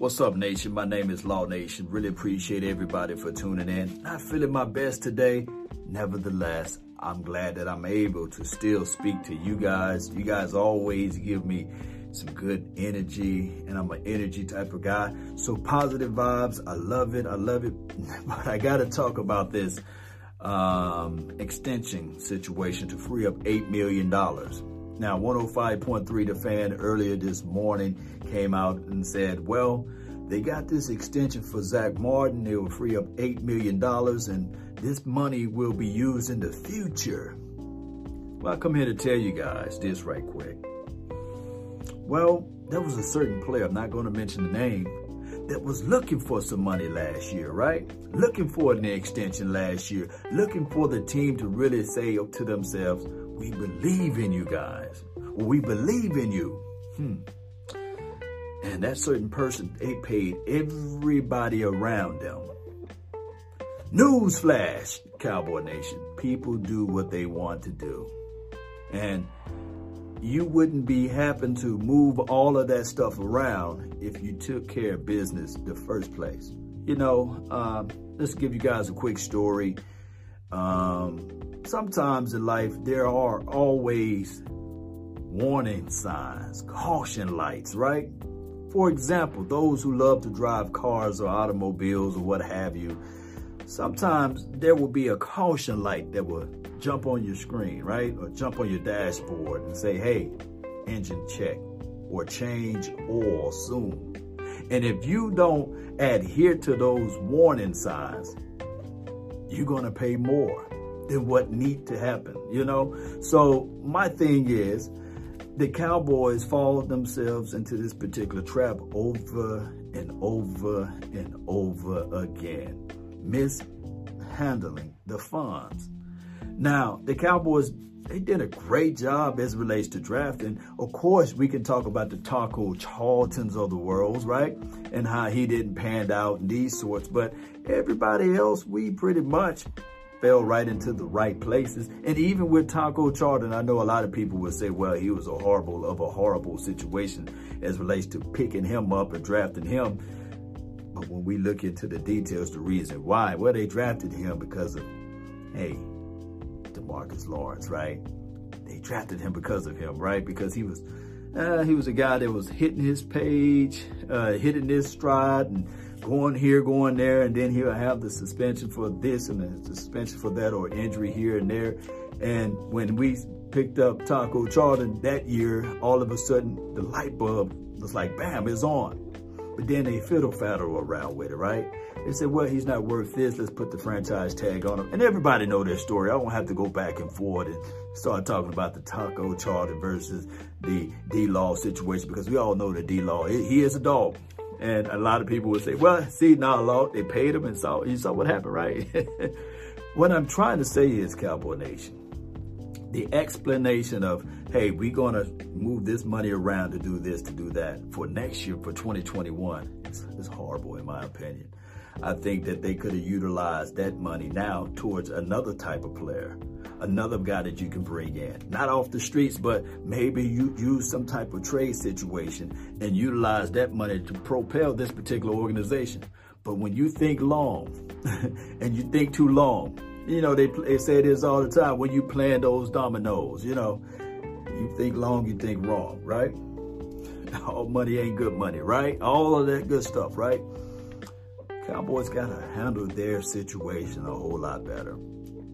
What's up, Nation? My name is Law Nation. Really appreciate everybody for tuning in. Not feeling my best today. Nevertheless, I'm glad that I'm able to still speak to you guys. You guys always give me some good energy, and I'm an energy type of guy. So positive vibes. I love it. I love it. But I got to talk about this um, extension situation to free up $8 million. Now, 105.3 The Fan earlier this morning came out and said, well, they got this extension for Zack Martin. They will free up $8 million, and this money will be used in the future. Well, I come here to tell you guys this right quick. Well, there was a certain player, I'm not going to mention the name, that was looking for some money last year, right? Looking for an extension last year, looking for the team to really say to themselves, we believe in you guys. We believe in you. Hmm. And that certain person, they paid everybody around them. Newsflash, Cowboy Nation. People do what they want to do. And you wouldn't be having to move all of that stuff around if you took care of business the first place. You know, um, let's give you guys a quick story. Um, sometimes in life, there are always warning signs, caution lights, right? For example, those who love to drive cars or automobiles or what have you, sometimes there will be a caution light that will jump on your screen, right? Or jump on your dashboard and say, hey, engine check or change oil soon. And if you don't adhere to those warning signs, you're going to pay more than what need to happen, you know? So my thing is, the Cowboys followed themselves into this particular trap over and over and over again, mishandling the funds. Now, the Cowboys, they did a great job as relates to drafting. Of course, we can talk about the Taco Charltons of the world, right? And how he didn't pan out and these sorts. But everybody else, we pretty much fell right into the right places. And even with Taco Charlton, I know a lot of people would say, well, he was a horrible of a horrible situation as relates to picking him up and drafting him. But when we look into the details, the reason why, well, they drafted him because of, hey, Demarcus Lawrence, right? They drafted him because of him, right? Because he was, uh, he was a guy that was hitting his page, uh, hitting his stride, and going here, going there, and then he'll have the suspension for this and the suspension for that or injury here and there. And when we picked up Taco Charlton that year, all of a sudden the light bulb was like, bam, it's on. But then they fiddle faddle around with it, right? They said, well, he's not worth this. Let's put the franchise tag on him. And everybody know their story. I won't have to go back and forth and start talking about the Taco Charlton versus the D-Law situation because we all know that D-Law, he is a dog. And a lot of people would say, well, see, now law, they paid him and saw, you saw what happened, right? what I'm trying to say is, Cowboy Nation, the explanation of, hey, we're going to move this money around to do this, to do that for next year, for 2021, is, is horrible in my opinion. I think that they could have utilized that money now towards another type of player another guy that you can bring in. Not off the streets, but maybe you use some type of trade situation and utilize that money to propel this particular organization. But when you think long and you think too long, you know, they, they say this all the time, when you plan those dominoes, you know, you think long, you think wrong, right? All money ain't good money, right? All of that good stuff, right? Cowboys got to handle their situation a whole lot better.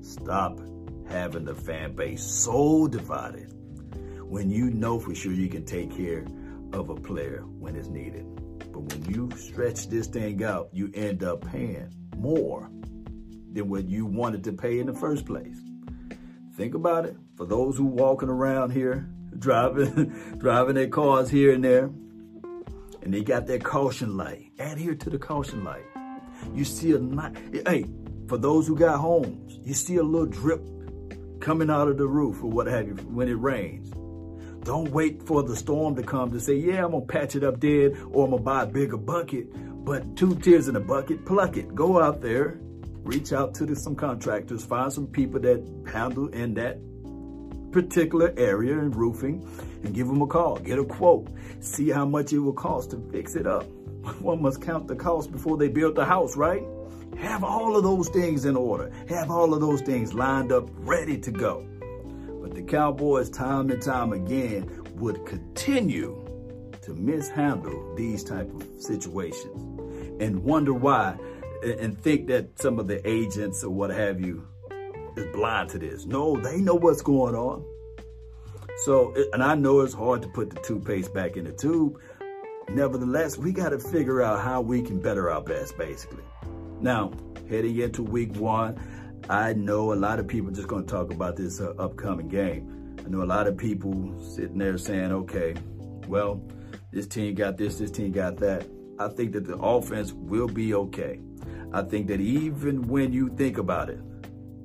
Stop having the fan base so divided when you know for sure you can take care of a player when it's needed. But when you stretch this thing out, you end up paying more than what you wanted to pay in the first place. Think about it. For those who walking around here, driving, driving their cars here and there, and they got their caution light. Adhere to the caution light. You see a night. Hey, for those who got homes, you see a little drip coming out of the roof or what have you when it rains. Don't wait for the storm to come to say, yeah, I'm going to patch it up dead or I'm going to buy a bigger bucket. But two tears in a bucket, pluck it. Go out there, reach out to the, some contractors, find some people that handle in that particular area in roofing and give them a call. Get a quote. See how much it will cost to fix it up. one must count the cost before they build the house, right? Have all of those things in order. Have all of those things lined up, ready to go. But the Cowboys, time and time again, would continue to mishandle these type of situations and wonder why and think that some of the agents or what have you is blind to this. No, they know what's going on. So, and I know it's hard to put the toothpaste back in the tube. Nevertheless, we got to figure out how we can better our best, basically. Now, heading into week one, I know a lot of people just going to talk about this uh, upcoming game. I know a lot of people sitting there saying, okay, well, this team got this, this team got that. I think that the offense will be okay. I think that even when you think about it,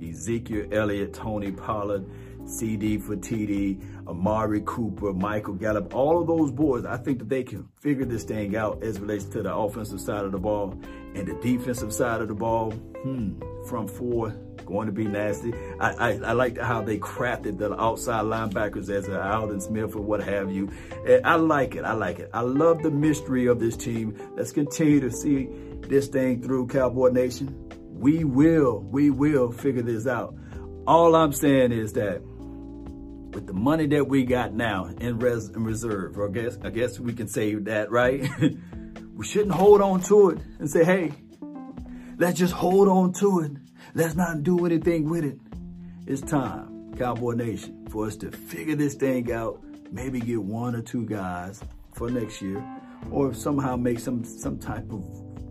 Ezekiel Elliott, Tony Pollard, CD for TD, Amari Cooper, Michael Gallup, all of those boys, I think that they can figure this thing out as relates to the offensive side of the ball and the defensive side of the ball. Hmm, from four, going to be nasty. I, I, I like how they crafted the outside linebackers as an Aldon Smith or what have you. And I like it. I like it. I love the mystery of this team. Let's continue to see this thing through Cowboy Nation. We will, we will figure this out. All I'm saying is that with the money that we got now in, res in reserve, or I guess, I guess we can save that, right? we shouldn't hold on to it and say, hey, let's just hold on to it. Let's not do anything with it. It's time, Cowboy Nation, for us to figure this thing out, maybe get one or two guys for next year, or somehow make some, some type of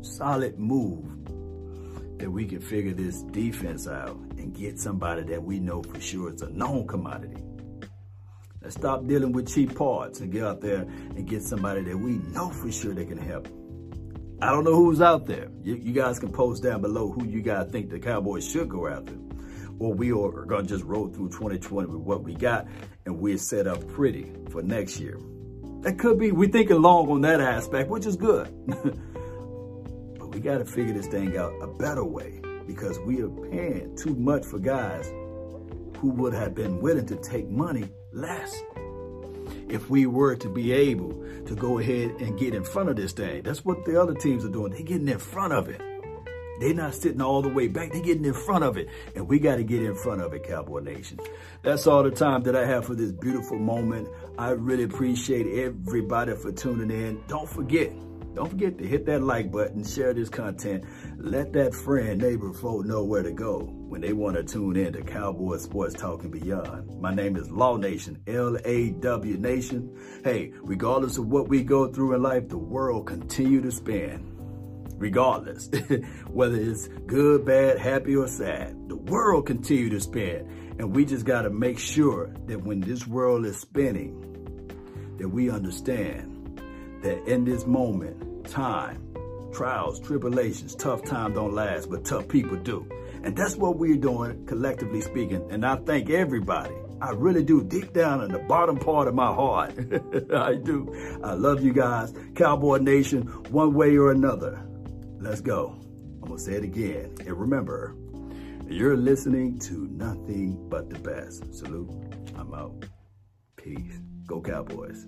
solid move that we can figure this defense out and get somebody that we know for sure is a known commodity. Let's stop dealing with cheap parts and get out there and get somebody that we know for sure that can help. I don't know who's out there. You, you guys can post down below who you guys think the Cowboys should go after. Or we are going to just roll through 2020 with what we got and we're set up pretty for next year. That could be, we're thinking long on that aspect, which is good. but we got to figure this thing out a better way because we are paying too much for guys who would have been willing to take money less if we were to be able to go ahead and get in front of this thing. That's what the other teams are doing. They're getting in front of it. They're not sitting all the way back. They're getting in front of it. And we got to get in front of it, Cowboy Nation. That's all the time that I have for this beautiful moment. I really appreciate everybody for tuning in. Don't forget, don't forget to hit that like button, share this content. Let that friend, neighbor, folk know where to go when they want to tune in to Cowboy Sports Talk and Beyond. My name is Law Nation, L-A-W Nation. Hey, regardless of what we go through in life, the world continue to spin. Regardless, whether it's good, bad, happy, or sad, the world continue to spin. And we just got to make sure that when this world is spinning, that we understand that in this moment, time, trials, tribulations, tough time don't last, but tough people do. And that's what we're doing, collectively speaking. And I thank everybody. I really do, deep down in the bottom part of my heart. I do. I love you guys. Cowboy Nation, one way or another. Let's go. I'm going to say it again. And remember, you're listening to nothing but the best. Salute. I'm out. Peace. Go Cowboys.